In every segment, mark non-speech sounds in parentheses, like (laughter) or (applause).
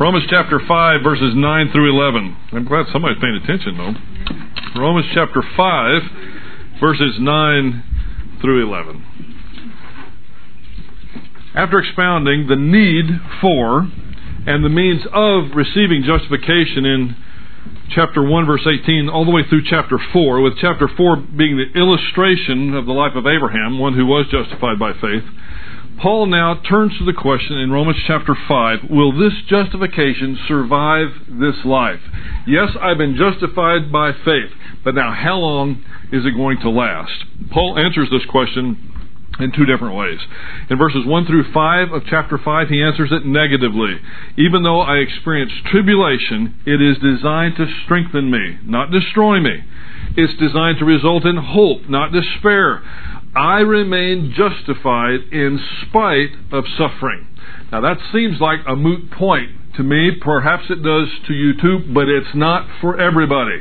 Romans chapter 5, verses 9 through 11. I'm glad somebody's paying attention, though. Romans chapter 5, verses 9 through 11. After expounding the need for and the means of receiving justification in chapter 1, verse 18, all the way through chapter 4, with chapter 4 being the illustration of the life of Abraham, one who was justified by faith, Paul now turns to the question in Romans chapter 5 Will this justification survive this life? Yes, I've been justified by faith, but now how long is it going to last? Paul answers this question in two different ways. In verses 1 through 5 of chapter 5, he answers it negatively. Even though I experience tribulation, it is designed to strengthen me, not destroy me. It's designed to result in hope, not despair. I remain justified in spite of suffering. Now that seems like a moot point to me. Perhaps it does to you too, but it's not for everybody.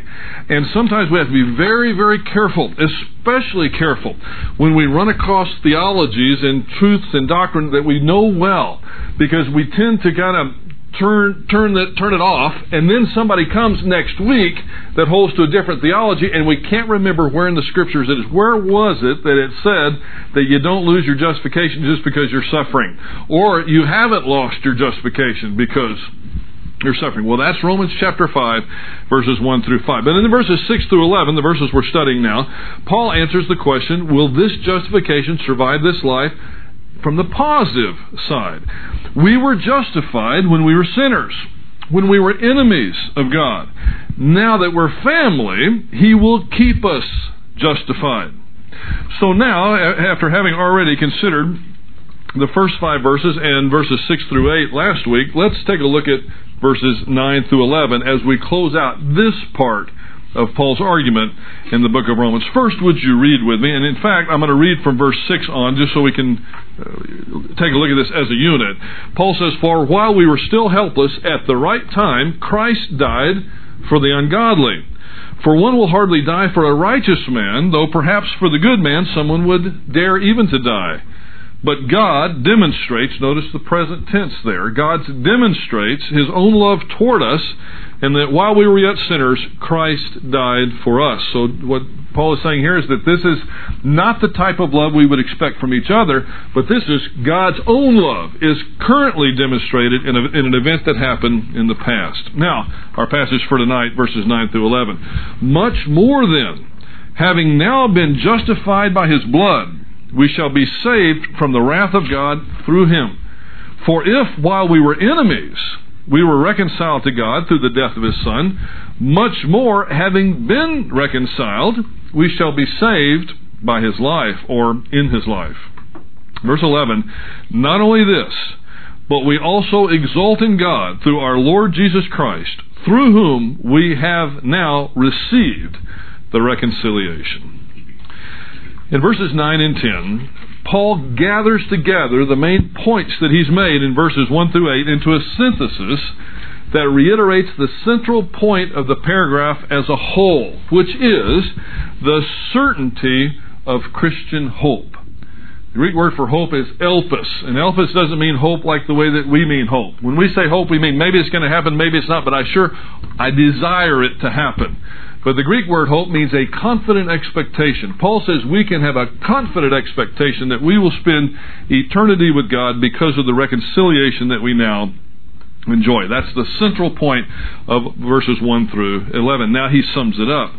And sometimes we have to be very, very careful, especially careful when we run across theologies and truths and doctrine that we know well, because we tend to kind of turn turn that turn it off, and then somebody comes next week that holds to a different theology, and we can't remember where in the scriptures it is. Where was it that it said that you don't lose your justification just because you're suffering, or you haven't lost your justification because you're suffering. Well, that's Romans chapter 5, verses 1 through 5. But in the verses 6 through 11, the verses we're studying now, Paul answers the question, will this justification survive this life? From the positive side. We were justified when we were sinners, when we were enemies of God. Now that we're family, He will keep us justified. So now, after having already considered the first five verses and verses 6 through 8 last week, let's take a look at verses 9 through 11 as we close out this part of Paul's argument in the book of Romans. First, would you read with me? And in fact, I'm going to read from verse 6 on just so we can uh, take a look at this as a unit. Paul says, For while we were still helpless, at the right time, Christ died for the ungodly. For one will hardly die for a righteous man, though perhaps for the good man someone would dare even to die. But God demonstrates, notice the present tense there, God demonstrates His own love toward us and that while we were yet sinners, Christ died for us. So what Paul is saying here is that this is not the type of love we would expect from each other, but this is God's own love is currently demonstrated in, a, in an event that happened in the past. Now, our passage for tonight, verses 9 through 11. Much more then, having now been justified by his blood, we shall be saved from the wrath of God through him. For if, while we were enemies, we were reconciled to God through the death of his Son, much more, having been reconciled, we shall be saved by his life or in his life. Verse 11 Not only this, but we also exult in God through our Lord Jesus Christ, through whom we have now received the reconciliation. In verses 9 and 10, Paul gathers together the main points that he's made in verses 1 through 8 into a synthesis that reiterates the central point of the paragraph as a whole, which is the certainty of Christian hope. The Greek word for hope is elpis, and elpis doesn't mean hope like the way that we mean hope. When we say hope, we mean maybe it's going to happen, maybe it's not, but I sure I desire it to happen. But the Greek word hope means a confident expectation. Paul says we can have a confident expectation that we will spend eternity with God because of the reconciliation that we now enjoy. That's the central point of verses 1 through 11. Now he sums it up.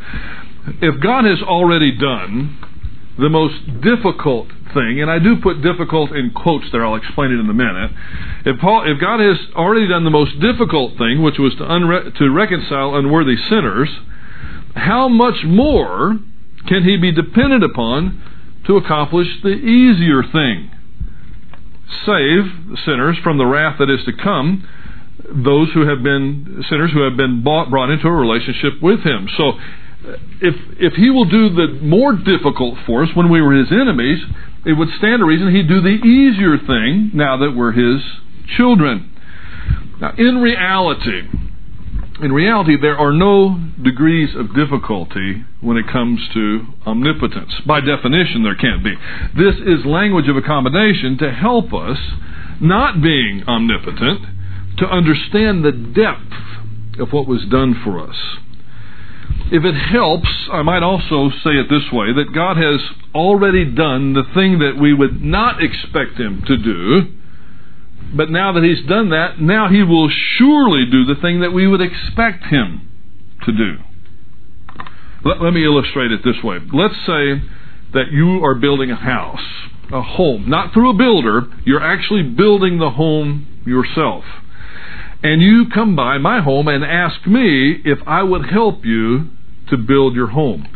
If God has already done the most difficult thing, and I do put difficult in quotes there, I'll explain it in a minute. If, Paul, if God has already done the most difficult thing, which was to, unre- to reconcile unworthy sinners, how much more can he be depended upon to accomplish the easier thing? Save sinners from the wrath that is to come, those who have been sinners who have been bought, brought into a relationship with him. So if if he will do the more difficult for us when we were his enemies, it would stand to reason he'd do the easier thing now that we're his children. Now, in reality, in reality, there are no degrees of difficulty when it comes to omnipotence. By definition, there can't be. This is language of accommodation to help us, not being omnipotent, to understand the depth of what was done for us. If it helps, I might also say it this way that God has already done the thing that we would not expect Him to do, but now that He's done that, now He will surely do the thing that we would expect Him to do. Let, let me illustrate it this way. Let's say that you are building a house, a home, not through a builder, you're actually building the home yourself and you come by my home and ask me if I would help you to build your home.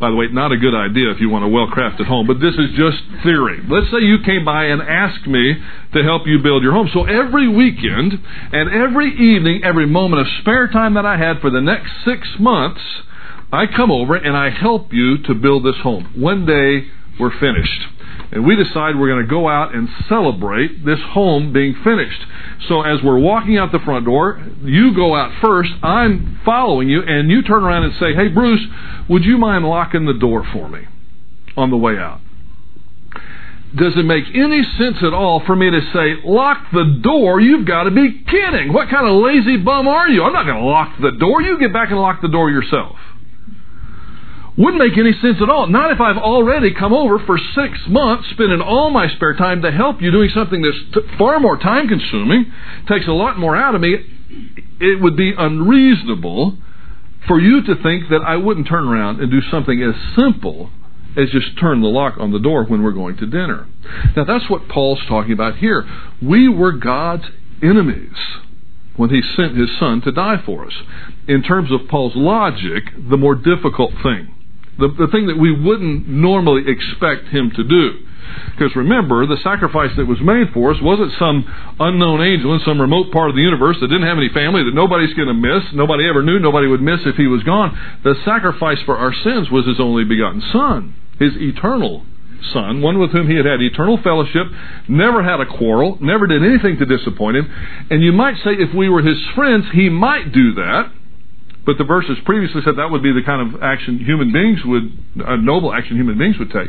By the way, not a good idea if you want a well crafted home, but this is just theory. Let's say you came by and asked me to help you build your home. So every weekend and every evening, every moment of spare time that I had for the next six months, I come over and I help you to build this home. One day, we're finished and we decide we're going to go out and celebrate this home being finished. So as we're walking out the front door, you go out first, I'm following you, and you turn around and say, Hey, Bruce, would you mind locking the door for me on the way out? Does it make any sense at all for me to say, lock the door? You've got to be kidding. What kind of lazy bum are you? I'm not going to lock the door. You get back and lock the door yourself. Wouldn't make any sense at all. Not if I've already come over for six months, spending all my spare time to help you doing something that's t- far more time consuming, takes a lot more out of me. It would be unreasonable for you to think that I wouldn't turn around and do something as simple as just turn the lock on the door when we're going to dinner. Now that's what Paul's talking about here. We were God's enemies when he sent his son to die for us. In terms of Paul's logic, the more difficult thing the, the thing that we wouldn't normally expect him to do. Because remember, the sacrifice that was made for us wasn't some unknown angel in some remote part of the universe that didn't have any family that nobody's going to miss, nobody ever knew, nobody would miss if he was gone. The sacrifice for our sins was his only begotten Son, his eternal Son, one with whom he had had eternal fellowship, never had a quarrel, never did anything to disappoint him. And you might say if we were his friends, he might do that but the verses previously said that would be the kind of action human beings would, a noble action human beings would take.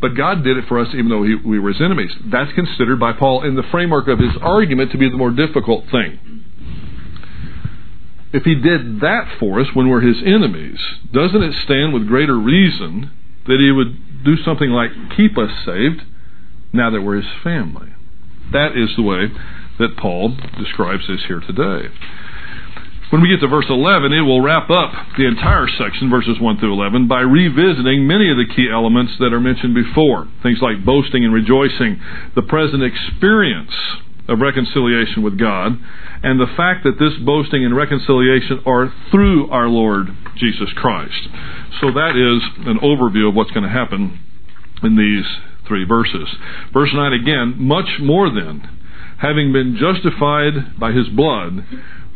But God did it for us even though he, we were his enemies. That's considered by Paul in the framework of his argument to be the more difficult thing. If he did that for us when we're his enemies, doesn't it stand with greater reason that he would do something like keep us saved now that we're his family? That is the way that Paul describes this here today. When we get to verse 11, it will wrap up the entire section, verses 1 through 11, by revisiting many of the key elements that are mentioned before. Things like boasting and rejoicing, the present experience of reconciliation with God, and the fact that this boasting and reconciliation are through our Lord Jesus Christ. So that is an overview of what's going to happen in these three verses. Verse 9 again, much more than, having been justified by his blood,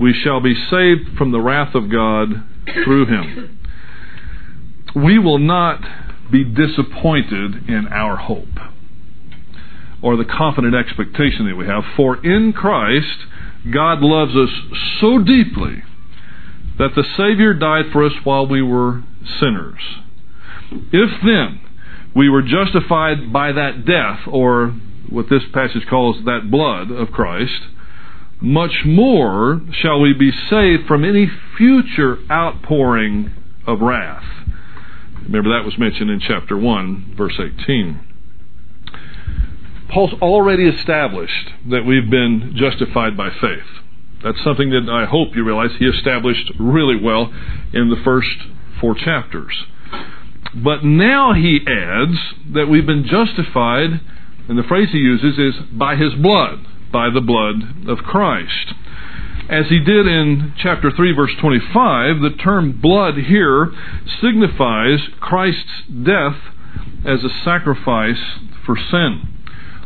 we shall be saved from the wrath of God through him. We will not be disappointed in our hope or the confident expectation that we have, for in Christ, God loves us so deeply that the Savior died for us while we were sinners. If then we were justified by that death, or what this passage calls that blood of Christ, much more shall we be saved from any future outpouring of wrath. Remember, that was mentioned in chapter 1, verse 18. Paul's already established that we've been justified by faith. That's something that I hope you realize he established really well in the first four chapters. But now he adds that we've been justified, and the phrase he uses is by his blood by the blood of Christ. As he did in chapter 3, verse 25, the term blood here signifies Christ's death as a sacrifice for sin.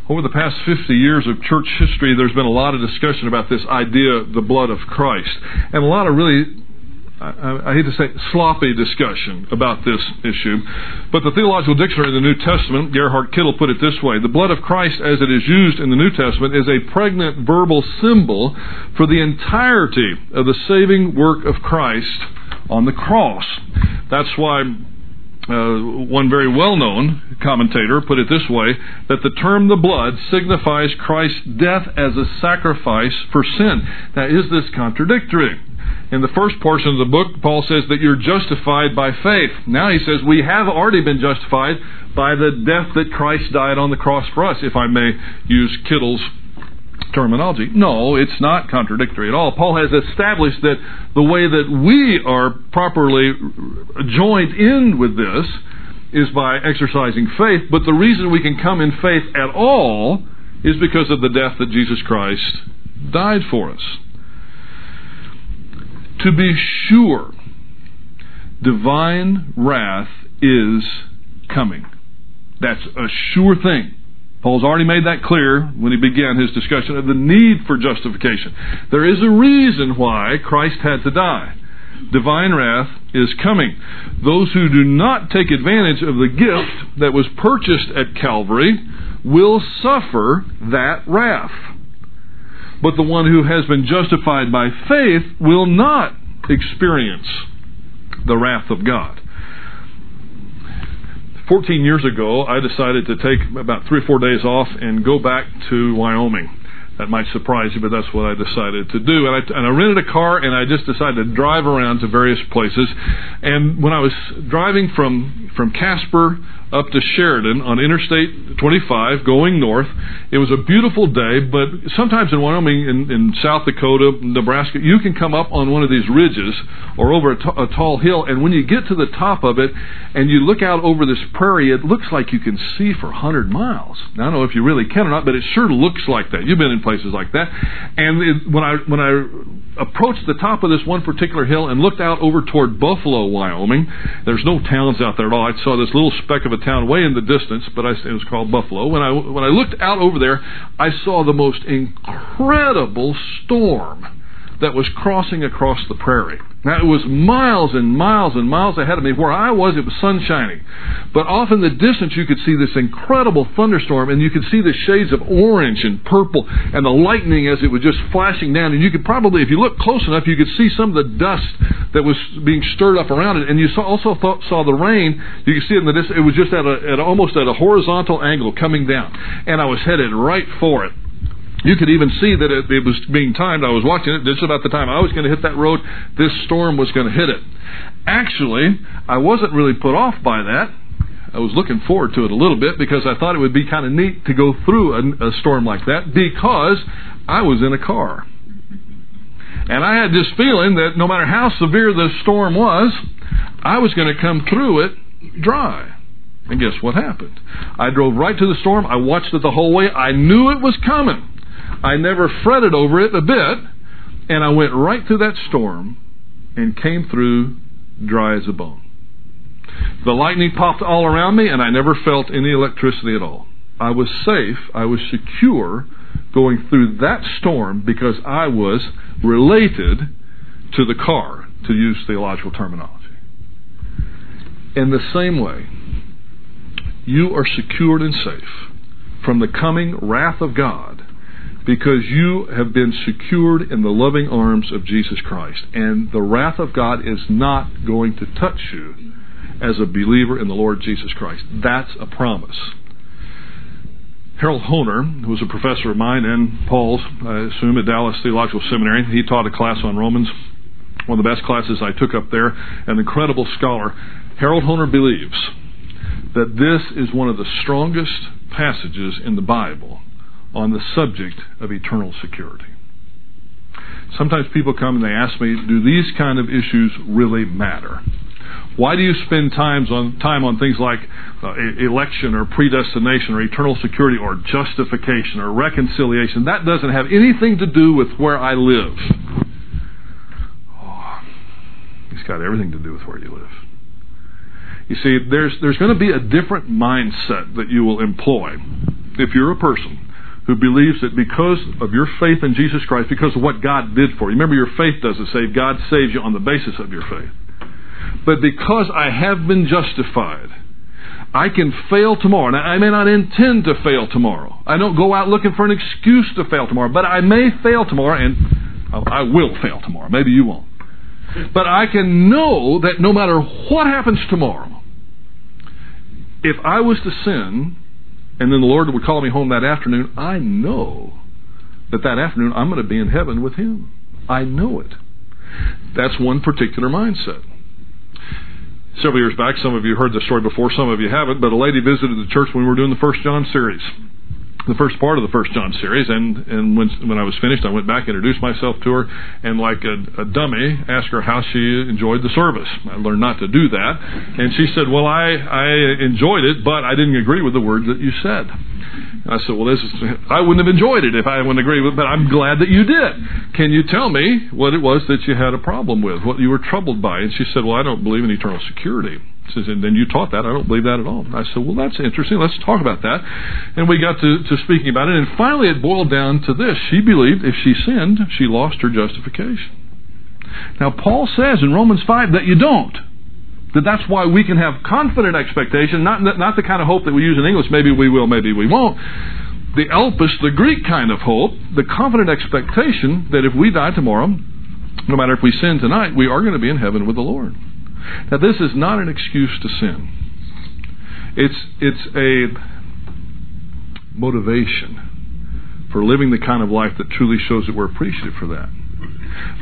Over the past 50 years of church history, there's been a lot of discussion about this idea, the blood of Christ, and a lot of really I, hate to say sloppy discussion about this issue, but the Theological Dictionary of the New Testament, Gerhard Kittel put it this way The blood of Christ, as it is used in the New Testament, is a pregnant verbal symbol for the entirety of the saving work of Christ on the cross. That's why uh, one very well known commentator put it this way that the term the blood signifies Christ's death as a sacrifice for sin. Now, is this contradictory? In the first portion of the book, Paul says that you're justified by faith. Now he says we have already been justified by the death that Christ died on the cross for us, if I may use Kittel's terminology. No, it's not contradictory at all. Paul has established that the way that we are properly joined in with this is by exercising faith, but the reason we can come in faith at all is because of the death that Jesus Christ died for us. To be sure, divine wrath is coming. That's a sure thing. Paul's already made that clear when he began his discussion of the need for justification. There is a reason why Christ had to die. Divine wrath is coming. Those who do not take advantage of the gift that was purchased at Calvary will suffer that wrath. But the one who has been justified by faith will not experience the wrath of God. 14 years ago, I decided to take about three or four days off and go back to Wyoming. That might surprise you, but that's what I decided to do. And I, and I rented a car and I just decided to drive around to various places. And when I was driving from, from Casper up to Sheridan on Interstate 25 going north. It was a beautiful day, but sometimes in Wyoming, in, in South Dakota, Nebraska, you can come up on one of these ridges or over a, t- a tall hill, and when you get to the top of it and you look out over this prairie, it looks like you can see for 100 miles. Now, I don't know if you really can or not, but it sure looks like that. You've been in places like that. And it, when I when I approached the top of this one particular hill and looked out over toward Buffalo, Wyoming, there's no towns out there at all. I saw this little speck of a town way in the distance, but I, it was called Buffalo. When I when I looked out over there, I saw the most incredible storm that was crossing across the prairie. Now, it was miles and miles and miles ahead of me. Where I was, it was sunshiny. But off in the distance, you could see this incredible thunderstorm, and you could see the shades of orange and purple and the lightning as it was just flashing down. And you could probably, if you looked close enough, you could see some of the dust that was being stirred up around it. And you saw, also thought, saw the rain. You could see it in the distance. It was just at, a, at almost at a horizontal angle coming down. And I was headed right for it. You could even see that it, it was being timed. I was watching it just about the time I was going to hit that road, this storm was going to hit it. Actually, I wasn't really put off by that. I was looking forward to it a little bit because I thought it would be kind of neat to go through a, a storm like that because I was in a car. And I had this feeling that no matter how severe the storm was, I was going to come through it dry. And guess what happened? I drove right to the storm. I watched it the whole way. I knew it was coming. I never fretted over it a bit, and I went right through that storm and came through dry as a bone. The lightning popped all around me, and I never felt any electricity at all. I was safe, I was secure going through that storm because I was related to the car, to use theological terminology. In the same way, you are secured and safe from the coming wrath of God because you have been secured in the loving arms of Jesus Christ. And the wrath of God is not going to touch you as a believer in the Lord Jesus Christ. That's a promise. Harold Hoehner, who was a professor of mine and Paul's, I assume, at Dallas Theological Seminary, he taught a class on Romans, one of the best classes I took up there, an incredible scholar. Harold Hoehner believes that this is one of the strongest passages in the Bible on the subject of eternal security. Sometimes people come and they ask me, do these kind of issues really matter? Why do you spend times on time on things like uh, election or predestination or eternal security or justification or reconciliation? That doesn't have anything to do with where I live. Oh, it's got everything to do with where you live. You see, there's there's going to be a different mindset that you will employ if you're a person who believes that because of your faith in Jesus Christ, because of what God did for you, remember your faith doesn't save, God saves you on the basis of your faith. But because I have been justified, I can fail tomorrow. Now, I may not intend to fail tomorrow. I don't go out looking for an excuse to fail tomorrow, but I may fail tomorrow, and I will fail tomorrow. Maybe you won't. But I can know that no matter what happens tomorrow, if I was to sin, and then the Lord would call me home that afternoon, I know that that afternoon I'm going to be in heaven with Him. I know it. That's one particular mindset. Several years back, some of you heard the story before, some of you haven't, but a lady visited the church when we were doing the First John series the first part of the First John series, and and when when I was finished, I went back, introduced myself to her, and like a, a dummy, asked her how she enjoyed the service. I learned not to do that, and she said, "Well, I I enjoyed it, but I didn't agree with the words that you said." I said, "Well, this is I wouldn't have enjoyed it if I wouldn't agree with, but I'm glad that you did. Can you tell me what it was that you had a problem with, what you were troubled by?" And she said, "Well, I don't believe in eternal security." Says, and then you taught that. I don't believe that at all. I said, well, that's interesting. Let's talk about that. And we got to, to speaking about it. And finally, it boiled down to this. She believed if she sinned, she lost her justification. Now, Paul says in Romans 5 that you don't. That that's why we can have confident expectation, not, not the kind of hope that we use in English, maybe we will, maybe we won't. The elpis, the Greek kind of hope, the confident expectation that if we die tomorrow, no matter if we sin tonight, we are going to be in heaven with the Lord. Now, this is not an excuse to sin. It's, it's a motivation for living the kind of life that truly shows that we're appreciative for that.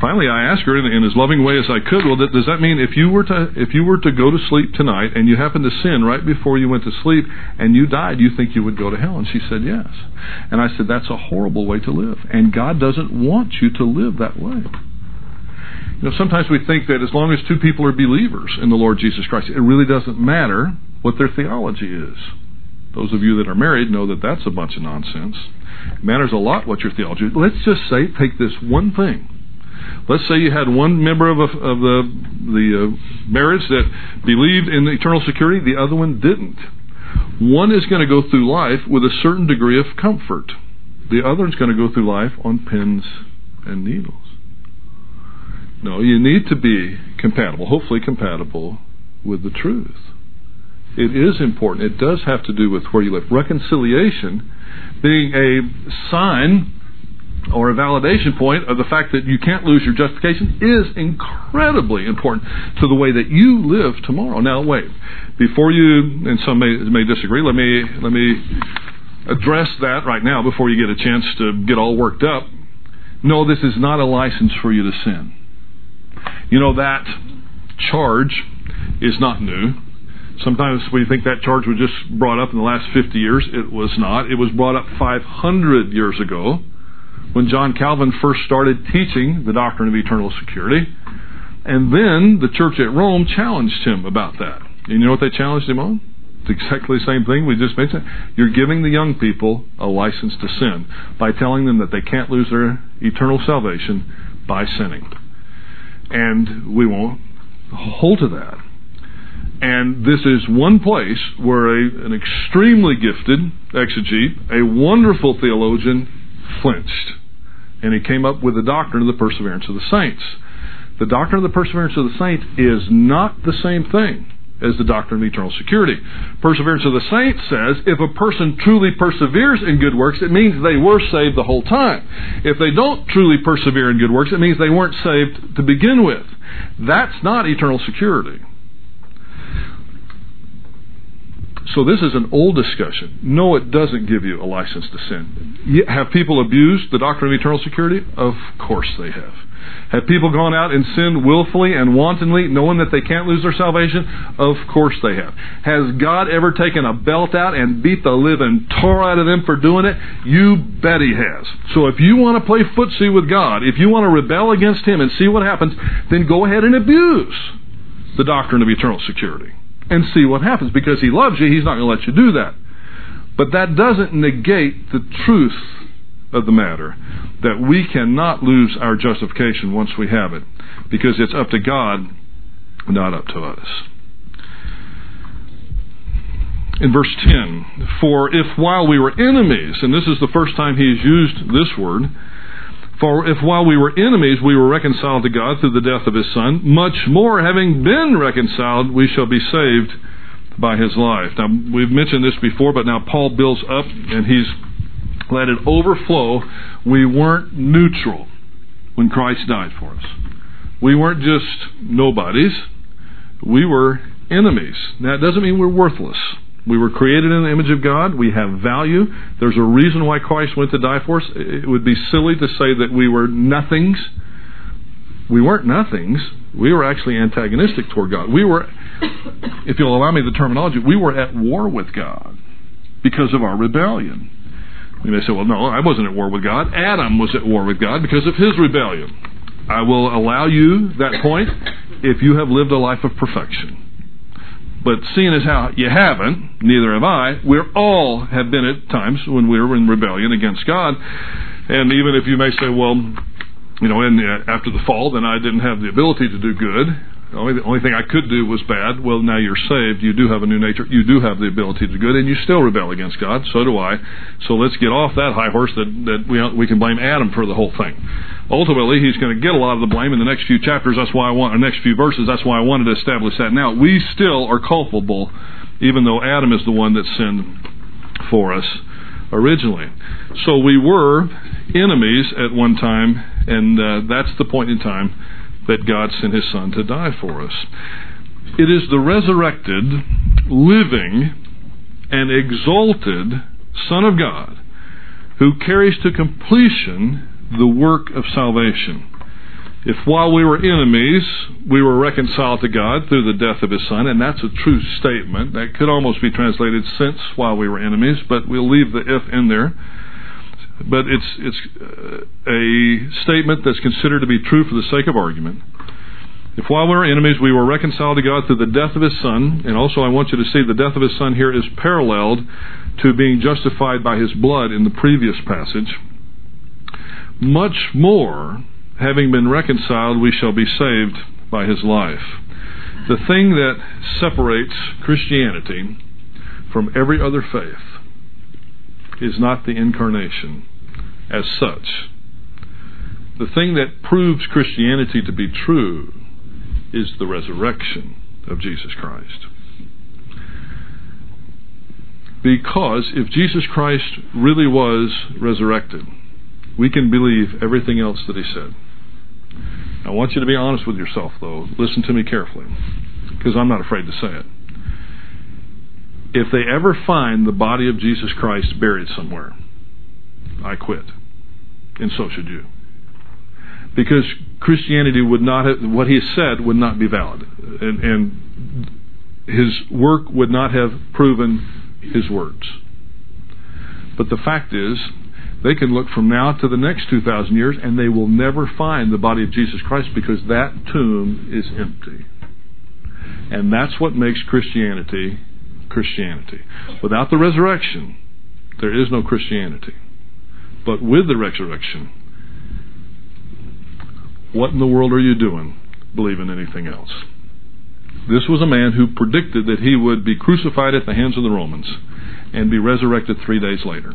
Finally, I asked her in, in as loving way as I could, well, does that mean if you were to if you were to go to sleep tonight and you happened to sin right before you went to sleep and you died, you think you would go to hell? And she said yes. And I said that's a horrible way to live, and God doesn't want you to live that way. Know, sometimes we think that as long as two people are believers in the Lord Jesus Christ, it really doesn't matter what their theology is. Those of you that are married know that that's a bunch of nonsense. It matters a lot what your theology is. Let's just say, take this one thing. Let's say you had one member of, a, of the, the uh, marriage that believed in eternal security, the other one didn't. One is going to go through life with a certain degree of comfort. The other is going to go through life on pins and needles. No, you need to be compatible, hopefully compatible with the truth. It is important. It does have to do with where you live. Reconciliation being a sign or a validation point of the fact that you can't lose your justification is incredibly important to the way that you live tomorrow. Now, wait. Before you, and some may, may disagree, let me, let me address that right now before you get a chance to get all worked up. No, this is not a license for you to sin. You know, that charge is not new. Sometimes we think that charge was just brought up in the last 50 years. It was not. It was brought up 500 years ago when John Calvin first started teaching the doctrine of eternal security. And then the church at Rome challenged him about that. And you know what they challenged him on? It's exactly the same thing we just mentioned. You're giving the young people a license to sin by telling them that they can't lose their eternal salvation by sinning and we won't hold to that. And this is one place where a, an extremely gifted exegete, a wonderful theologian, flinched. And he came up with the doctrine of the perseverance of the saints. The doctrine of the perseverance of the saints is not the same thing as the doctrine of eternal security. Perseverance of the saints says if a person truly perseveres in good works, it means they were saved the whole time. If they don't truly persevere in good works, it means they weren't saved to begin with. That's not eternal security. So this is an old discussion. No, it doesn't give you a license to sin. Have people abused the doctrine of eternal security? Of course they have. Have people gone out and sinned willfully and wantonly, knowing that they can't lose their salvation? Of course they have. Has God ever taken a belt out and beat the living tar out of them for doing it? You bet He has. So if you want to play footsie with God, if you want to rebel against Him and see what happens, then go ahead and abuse the doctrine of eternal security and see what happens. Because He loves you, He's not going to let you do that. But that doesn't negate the truth of the matter that we cannot lose our justification once we have it because it's up to God, not up to us. In verse 10, for if while we were enemies, and this is the first time he has used this word, for if while we were enemies we were reconciled to God through the death of his Son, much more having been reconciled, we shall be saved by his life. Now, we've mentioned this before, but now Paul builds up and he's let it overflow. We weren't neutral when Christ died for us. We weren't just nobodies. We were enemies. Now, it doesn't mean we're worthless. We were created in the image of God. We have value. There's a reason why Christ went to die for us. It would be silly to say that we were nothings. We weren't nothings. We were actually antagonistic toward God. We were, (coughs) if you'll allow me the terminology, we were at war with God because of our rebellion. You may say, well, no, I wasn't at war with God. Adam was at war with God because of his rebellion. I will allow you that point if you have lived a life of perfection. But seeing as how you haven't, neither have I, we all have been at times when we were in rebellion against God. And even if you may say, well, you know, the, after the fall, then I didn't have the ability to do good. The only, the only thing I could do was bad. Well, now you're saved. You do have a new nature. You do have the ability to do good, and you still rebel against God. So do I. So let's get off that high horse that, that we, we can blame Adam for the whole thing. Ultimately, he's going to get a lot of the blame in the next few chapters. That's why I want, or next few verses. That's why I wanted to establish that. Now, we still are culpable, even though Adam is the one that sinned for us originally. So we were enemies at one time, and uh, that's the point in time that God sent his Son to die for us. It is the resurrected, living, and exalted Son of God who carries to completion the work of salvation. If while we were enemies, we were reconciled to God through the death of His Son, and that's a true statement. That could almost be translated since while we were enemies, but we'll leave the if in there but it's it's uh, a statement that's considered to be true for the sake of argument. If while we were enemies, we were reconciled to God through the death of His Son, and also I want you to see the death of His Son here is paralleled to being justified by His blood in the previous passage. Much more, having been reconciled, we shall be saved by His life. The thing that separates Christianity from every other faith is not the incarnation as such. The thing that proves Christianity to be true is the resurrection of Jesus Christ. Because if Jesus Christ really was resurrected, we can believe everything else that he said. I want you to be honest with yourself, though. Listen to me carefully, because I'm not afraid to say it. If they ever find the body of Jesus Christ buried somewhere, I quit and so should you. Because Christianity would not have, what he said would not be valid. And, and his work would not have proven his words. But the fact is, they can look from now to the next 2,000 years and they will never find the body of Jesus Christ because that tomb is empty. And that's what makes Christianity Christianity. Without the resurrection, there is no Christianity. But with the resurrection, what in the world are you doing believing anything else? This was a man who predicted that he would be crucified at the hands of the Romans and be resurrected three days later.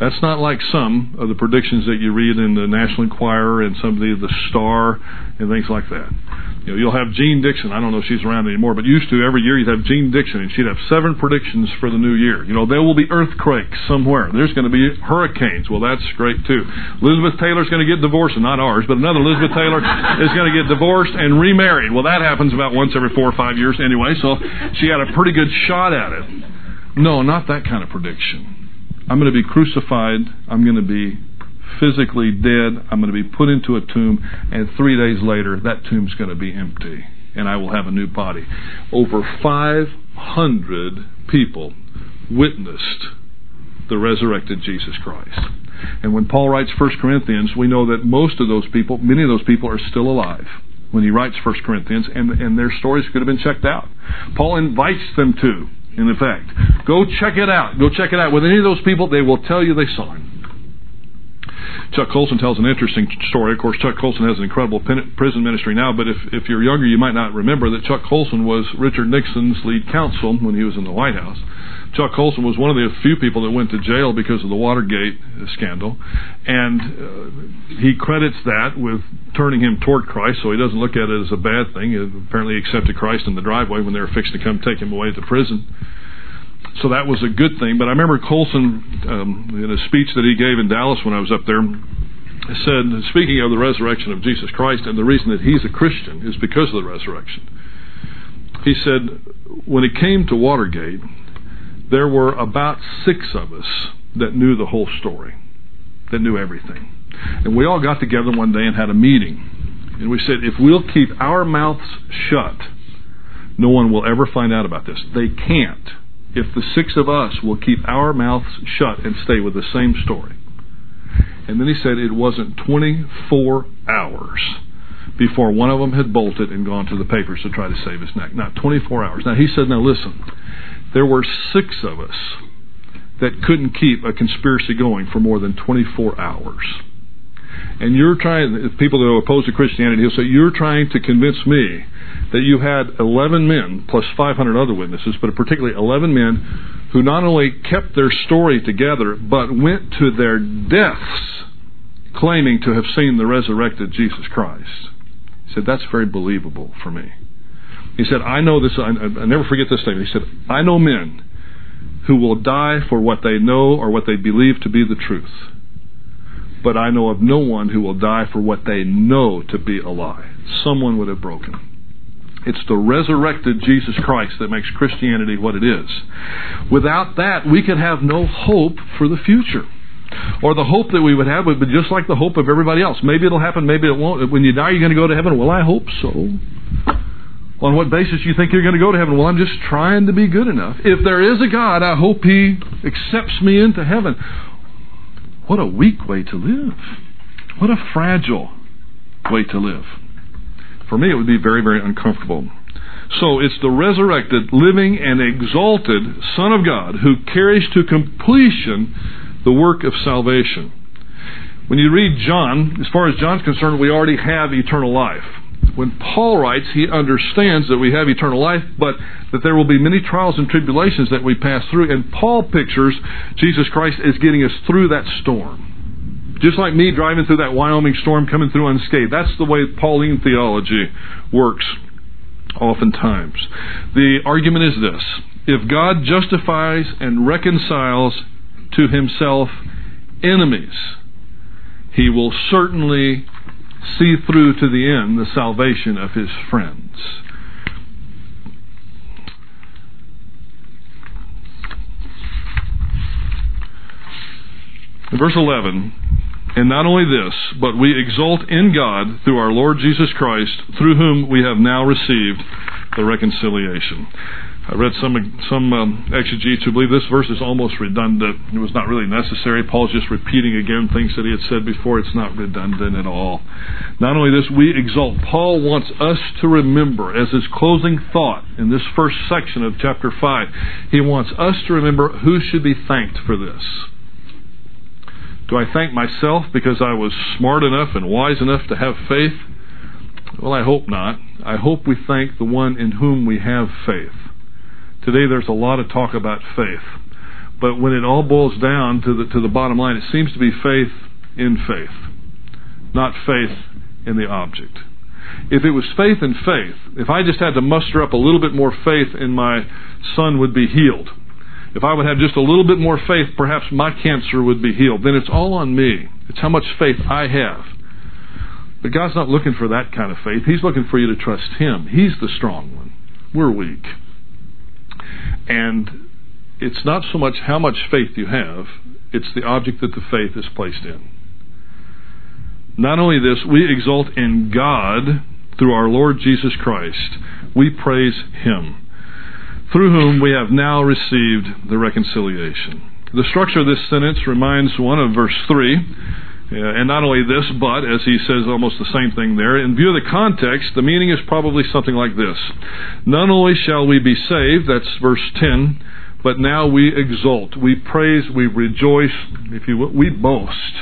That's not like some of the predictions that you read in the National Enquirer and some of the, the Star and things like that. You know, you'll have Jeane Dixon. I don't know if she's around anymore, but used to every year you'd have Jeane Dixon, and she'd have seven predictions for the new year. You know, there will be earthquakes somewhere. There's going to be hurricanes. Well, that's great too. Elizabeth Taylor's going to get divorced, and not ours, but another Elizabeth Taylor (laughs) is going to get divorced and remarried. Well, that happens about once every four or five years anyway, so she had a pretty good shot at it. No, not that kind of prediction. I'm going to be crucified. I'm going to be physically dead. I'm going to be put into a tomb, and three days later, that tomb's going to be empty, and I will have a new body. Over 500 people witnessed the resurrected Jesus Christ. And when Paul writes 1 Corinthians, we know that most of those people, many of those people, are still alive when he writes 1 Corinthians, and, and their stories could have been checked out. Paul invites them to, in effect. Go check it out. Go check it out. With any of those people, they will tell you they saw him. Chuck Colson tells an interesting story. Of course, Chuck Colson has an incredible prison ministry now, but if, if you're younger, you might not remember that Chuck Colson was Richard Nixon's lead counsel when he was in the White House. Chuck Colson was one of the few people that went to jail because of the Watergate scandal, and uh, he credits that with turning him toward Christ, so he doesn't look at it as a bad thing. He apparently accepted Christ in the driveway when they were fixing to come take him away to prison so that was a good thing. But I remember Colson, um, in a speech that he gave in Dallas when I was up there, said, speaking of the resurrection of Jesus Christ, and the reason that he's a Christian is because of the resurrection. He said, when it came to Watergate, there were about six of us that knew the whole story, that knew everything. And we all got together one day and had a meeting. And we said, if we'll keep our mouths shut, no one will ever find out about this. They can't if the six of us will keep our mouths shut and stay with the same story. And then he said it wasn't 24 hours before one of them had bolted and gone to the papers to try to save his neck. Not 24 hours. Now he said, now listen, there were six of us that couldn't keep a conspiracy going for more than 24 hours. And you're trying, people that are opposed to Christianity, he'll say, you're trying to convince me that you had 11 men plus 500 other witnesses, but particularly 11 men who not only kept their story together, but went to their deaths claiming to have seen the resurrected Jesus Christ. He said, That's very believable for me. He said, I know this, I, I never forget this statement. He said, I know men who will die for what they know or what they believe to be the truth. But I know of no one who will die for what they know to be a lie. Someone would have broken. It's the resurrected Jesus Christ that makes Christianity what it is. Without that, we could have no hope for the future. Or the hope that we would have would be just like the hope of everybody else. Maybe it'll happen, maybe it won't. When you die, you're going to go to heaven. Well, I hope so. On what basis you think you're going to go to heaven? Well, I'm just trying to be good enough. If there is a God, I hope He accepts me into heaven. What a weak way to live. What a fragile way to live. For me, it would be very, very uncomfortable. So it's the resurrected, living, and exalted Son of God who carries to completion the work of salvation. When you read John, as far as John's concerned, we already have eternal life. When Paul writes, he understands that we have eternal life, but that there will be many trials and tribulations that we pass through. And Paul pictures Jesus Christ as getting us through that storm. Just like me driving through that Wyoming storm coming through unscathed. That's the way Pauline theology works oftentimes. The argument is this if God justifies and reconciles to himself enemies, he will certainly see through to the end the salvation of his friends. verse 11, and not only this, but we exult in God through our Lord Jesus Christ, through whom we have now received the reconciliation. I read some some um, exegetes who believe this verse is almost redundant. It was not really necessary. Paul's just repeating again things that he had said before. It's not redundant at all. Not only this, we exalt. Paul wants us to remember, as his closing thought in this first section of chapter 5, he wants us to remember who should be thanked for this. Do I thank myself because I was smart enough and wise enough to have faith? Well, I hope not. I hope we thank the one in whom we have faith. Today there's a lot of talk about faith. But when it all boils down to the, to the bottom line, it seems to be faith in faith, not faith in the object. If it was faith in faith, if I just had to muster up a little bit more faith and my son would be healed, if I would have just a little bit more faith, perhaps my cancer would be healed. Then it's all on me. It's how much faith I have. But God's not looking for that kind of faith. He's looking for you to trust Him. He's the strong one. We're weak. And it's not so much how much faith you have, it's the object that the faith is placed in. Not only this, we exult in God through our Lord Jesus Christ. We praise Him through whom we have now received the reconciliation. The structure of this sentence reminds one of verse 3. And not only this, but, as he says almost the same thing there, in view of the context, the meaning is probably something like this Not only shall we be saved, that's verse 10, but now we exult, we praise, we rejoice, if you will, we boast.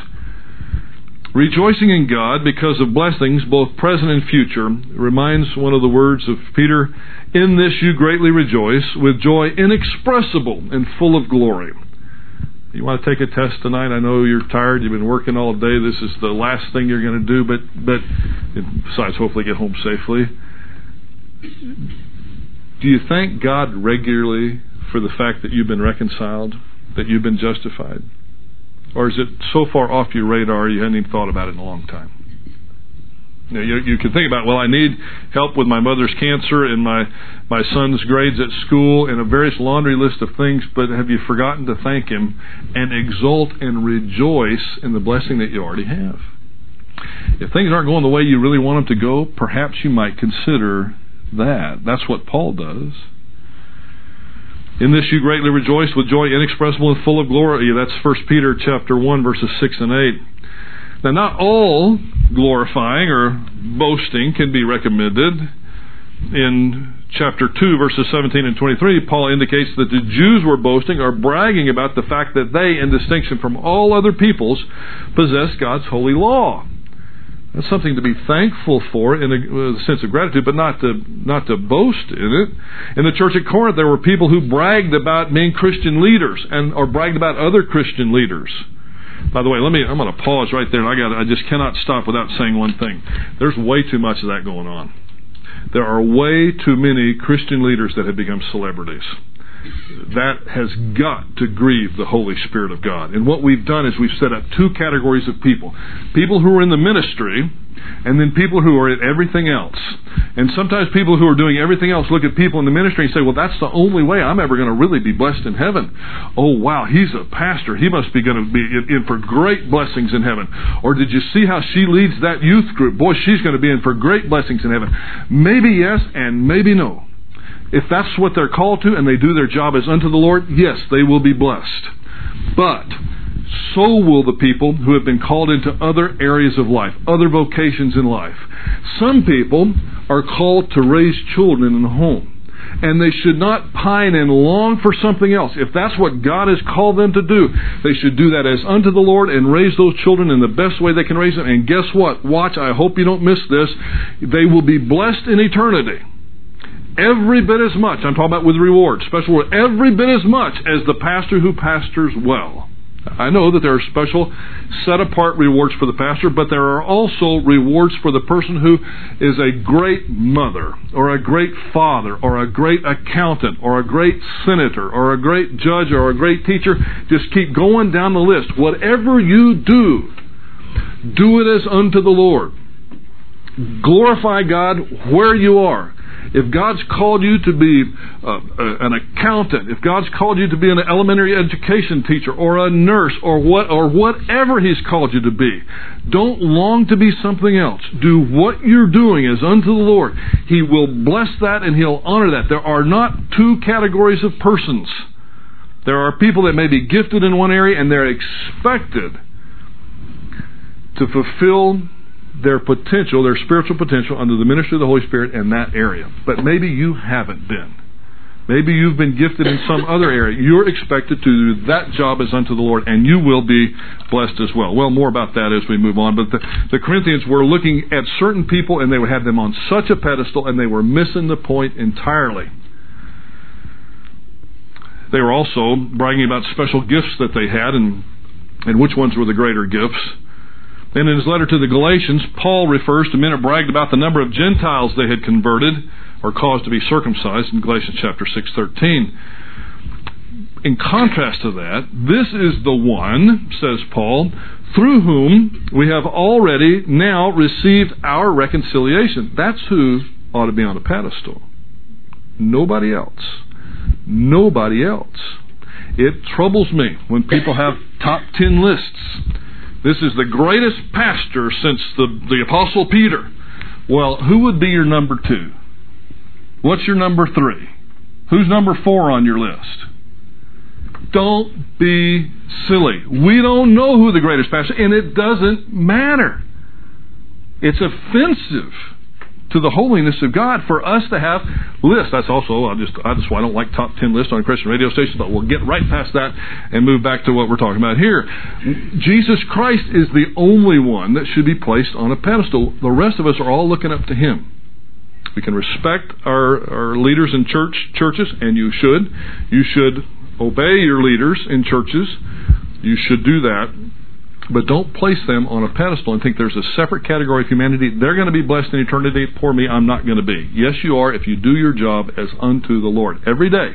Rejoicing in God because of blessings, both present and future, reminds one of the words of Peter in this you greatly rejoice with joy inexpressible and full of glory. You want to take a test tonight? I know you're tired. You've been working all day. This is the last thing you're going to do, but but besides, hopefully, get home safely. Do you thank God regularly for the fact that you've been reconciled, that you've been justified, or is it so far off your radar you hadn't even thought about it in a long time? You, you, you can think about, well, I need help with my mother's cancer and my my son's grades at school and a various laundry list of things, but have you forgotten to thank him and exult and rejoice in the blessing that you already have? If things aren't going the way you really want them to go, perhaps you might consider that. That's what Paul does. In this you greatly rejoice with joy inexpressible and full of glory. That's 1 Peter chapter 1 verses 6 and 8. Now not all glorifying or boasting can be recommended. In chapter 2 verses 17 and 23, Paul indicates that the Jews were boasting or bragging about the fact that they, in distinction from all other peoples, possess God's holy law. That's something to be thankful for in a, uh, sense of gratitude, but not to not to boast in it. In the church at Corinth, there were people who bragged about being Christian leaders and or bragged about other Christian leaders. By the way, let me I'm going to pause right there. and I got I just cannot stop without saying one thing. There's way too much of that going on. There are way too many Christian leaders that have become celebrities that has got to grieve the Holy Spirit of God. And what we've done is we've set up two categories of people people who are in the ministry, and then people who are at everything else. And sometimes people who are doing everything else look at people in the ministry and say, well, that's the only way I'm ever going to really be blessed in heaven. Oh, wow, he's a pastor. He must be going to be in, in for great blessings in heaven. Or did you see how she leads that youth group? Boy, she's going to be in for great blessings in heaven. Maybe yes, and maybe no. If that's what they're called to and they do their job as unto the Lord, yes, they will be blessed. But so will the people who have been called into other areas of life, other vocations in life. Some people are called to raise children in the home. And they should not pine and long for something else. If that's what God has called them to do, they should do that as unto the Lord and raise those children in the best way they can raise them. And guess what? Watch, I hope you don't miss this. They will be blessed in eternity every bit as much, I'm talking about with reward, special reward, every bit as much as the pastor who pastors well. I know that there are special set apart rewards for the pastor, but there are also rewards for the person who is a great mother, or a great father, or a great accountant, or a great senator, or a great judge, or a great teacher. Just keep going down the list. Whatever you do, do it as unto the Lord. Glorify God where you are. If God's called you to be uh, an accountant, if God's called you to be an elementary education teacher or a nurse or what or whatever He's called you to be, don't long to be something else. Do what you're doing as unto the Lord. He will bless that and He'll honor that. There are not two categories of persons. There are people that may be gifted in one area and they're expected to fulfill their potential, their spiritual potential under the ministry of the Holy Spirit in that area. But maybe you haven't been. Maybe you've been gifted in some other area. You're expected to do that job as unto the Lord, and you will be blessed as well. Well, more about that as we move on. But the, the Corinthians were looking at certain people, and they would have them on such a pedestal, and they were missing the point entirely. They were also bragging about special gifts that they had, and, and which ones were the greater gifts. Then in his letter to the Galatians, Paul refers to men who bragged about the number of Gentiles they had converted or caused to be circumcised in Galatians chapter 6:13. In contrast to that, this is the one, says Paul, through whom we have already now received our reconciliation. That's who ought to be on a pedestal. Nobody else. Nobody else. It troubles me when people have top 10 lists this is the greatest pastor since the, the Apostle Peter. Well, who would be your number two? What's your number three? Who's number four on your list? Don't be silly. We don't know who the greatest pastor, and it doesn't matter. It's offensive to the holiness of God for us to have lists. That's also I just I just why I don't like top ten lists on Christian radio stations, but we'll get right past that and move back to what we're talking about here. Jesus Christ is the only one that should be placed on a pedestal. The rest of us are all looking up to him. We can respect our, our leaders in church churches, and you should. You should obey your leaders in churches. You should do that but don't place them on a pedestal and think there's a separate category of humanity. They're going to be blessed in eternity. Poor me, I'm not going to be. Yes, you are if you do your job as unto the Lord every day,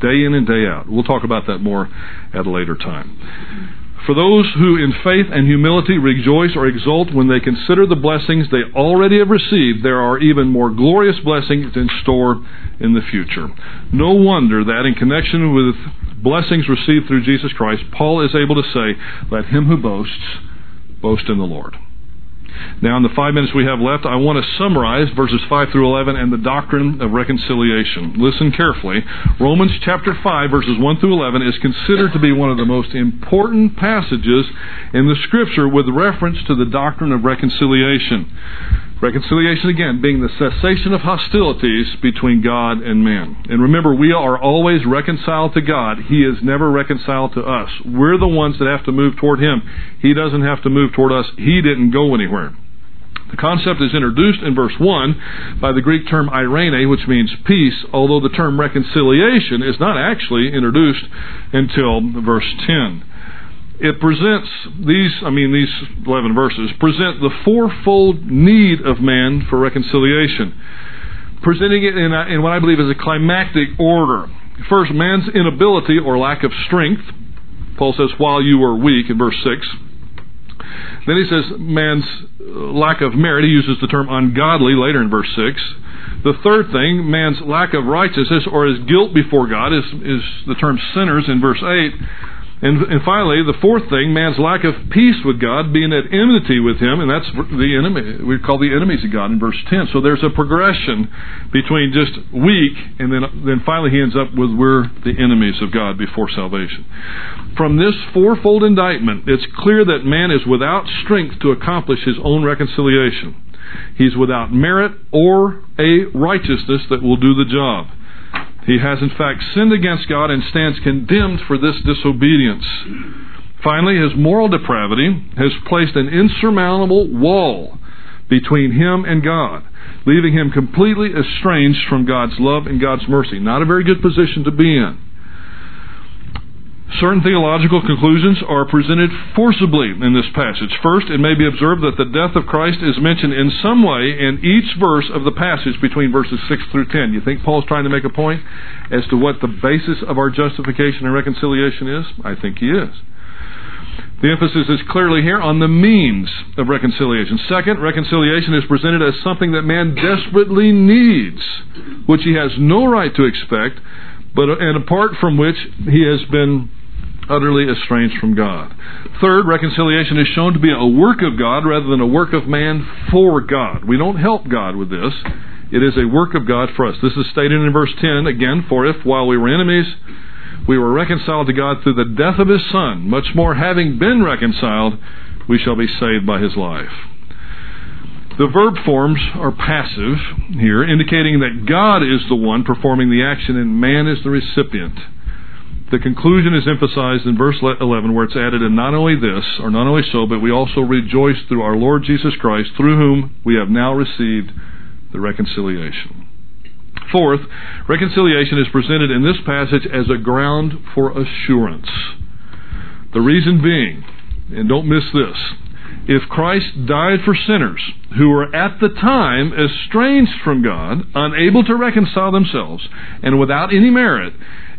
day in and day out. We'll talk about that more at a later time. For those who in faith and humility rejoice or exult when they consider the blessings they already have received, there are even more glorious blessings in store in the future. No wonder that in connection with blessings received through Jesus Christ, Paul is able to say, Let him who boasts boast in the Lord. Now, in the five minutes we have left, I want to summarize verses 5 through 11 and the doctrine of reconciliation. Listen carefully. Romans chapter 5, verses 1 through 11, is considered to be one of the most important passages in the Scripture with reference to the doctrine of reconciliation. Reconciliation, again, being the cessation of hostilities between God and man. And remember, we are always reconciled to God. He is never reconciled to us. We're the ones that have to move toward Him. He doesn't have to move toward us. He didn't go anywhere. The concept is introduced in verse 1 by the Greek term irene, which means peace, although the term reconciliation is not actually introduced until verse 10 it presents these, I mean, these 11 verses present the fourfold need of man for reconciliation, presenting it in, a, in what I believe is a climactic order. First, man's inability or lack of strength. Paul says, while you were weak in verse 6. Then he says, man's uh, lack of merit. He uses the term ungodly later in verse 6. The third thing, man's lack of righteousness or his guilt before God, is, is the term sinners in verse 8. And, and finally, the fourth thing, man's lack of peace with God, being at enmity with Him, and that's the enemy. We call the enemies of God in verse 10. So there's a progression between just weak, and then, then finally he ends up with we're the enemies of God before salvation. From this fourfold indictment, it's clear that man is without strength to accomplish his own reconciliation. He's without merit or a righteousness that will do the job. He has in fact sinned against God and stands condemned for this disobedience. Finally, his moral depravity has placed an insurmountable wall between him and God, leaving him completely estranged from God's love and God's mercy. Not a very good position to be in. Certain theological conclusions are presented forcibly in this passage. First, it may be observed that the death of Christ is mentioned in some way in each verse of the passage between verses 6 through 10. You think Paul's trying to make a point as to what the basis of our justification and reconciliation is? I think he is. The emphasis is clearly here on the means of reconciliation. Second, reconciliation is presented as something that man desperately needs, which he has no right to expect, but uh, and apart from which he has been utterly estranged from God. Third, reconciliation is shown to be a work of God rather than a work of man for God. We don't help God with this. It is a work of God for us. This is stated in verse 10 again, for if while we were enemies, we were reconciled to God through the death of his Son, much more having been reconciled, we shall be saved by his life. The verb forms are passive here, indicating that God is the one performing the action and man is the recipient. The conclusion is emphasized in verse 11 where it's added, and not only this, or not only so, but we also rejoice through our Lord Jesus Christ, through whom we have now received the reconciliation. Fourth, reconciliation is presented in this passage as a ground for assurance. The reason being, and don't miss this, if Christ died for sinners who were at the time estranged from God, unable to reconcile themselves, and without any merit,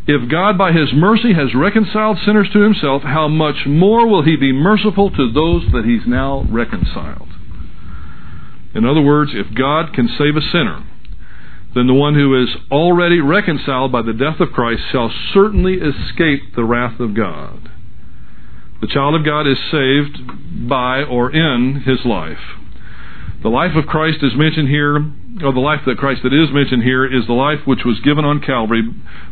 if God, by His mercy, has reconciled sinners to Himself, how much more will He be merciful to those that He's now reconciled? In other words, if God can save a sinner, then the one who is already reconciled by the death of Christ shall certainly escape the wrath of God. The child of God is saved by or in his life. The life of Christ is mentioned here or the life that Christ that is mentioned here is the life which was given on Calvary,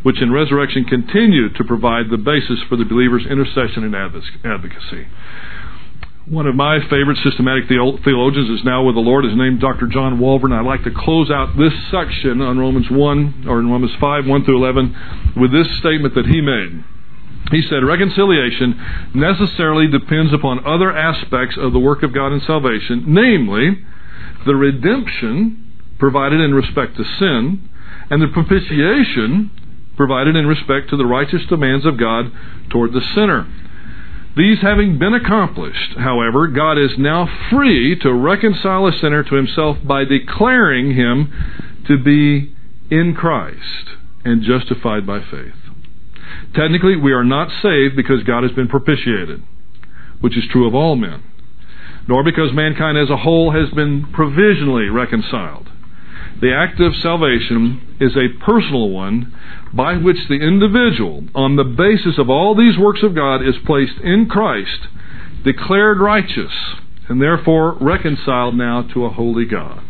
which in resurrection continued to provide the basis for the believer's intercession and advocacy. One of my favorite systematic theologians is now with the Lord. His name Dr. John Walvoord. I'd like to close out this section on Romans 1, or in Romans 5, 1 through 11, with this statement that he made. He said, Reconciliation necessarily depends upon other aspects of the work of God in salvation, namely, the redemption provided in respect to sin, and the propitiation provided in respect to the righteous demands of God toward the sinner. These having been accomplished, however, God is now free to reconcile a sinner to himself by declaring him to be in Christ and justified by faith. Technically, we are not saved because God has been propitiated. which is true of all men, nor because mankind as a whole has been provisionally reconciled. The act of salvation is a personal one by which the individual, on the basis of all these works of God, is placed in Christ, declared righteous, and therefore reconciled now to a holy God.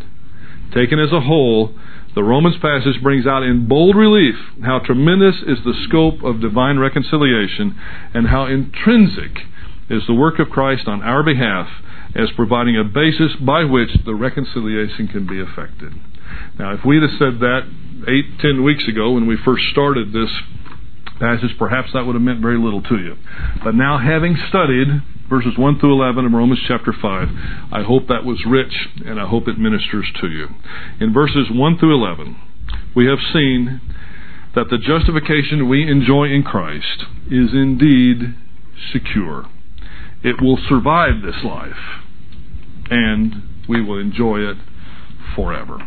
Taken as a whole, the Romans passage brings out in bold relief how tremendous is the scope of divine reconciliation and how intrinsic is the work of Christ on our behalf as providing a basis by which the reconciliation can be effected. Now, if we'd have said that eight, ten weeks ago when we first started this passage, perhaps that would have meant very little to you. But now, having studied verses 1 through 11 of Romans chapter 5, I hope that was rich and I hope it ministers to you. In verses 1 through 11, we have seen that the justification we enjoy in Christ is indeed secure. It will survive this life, and we will enjoy it forever.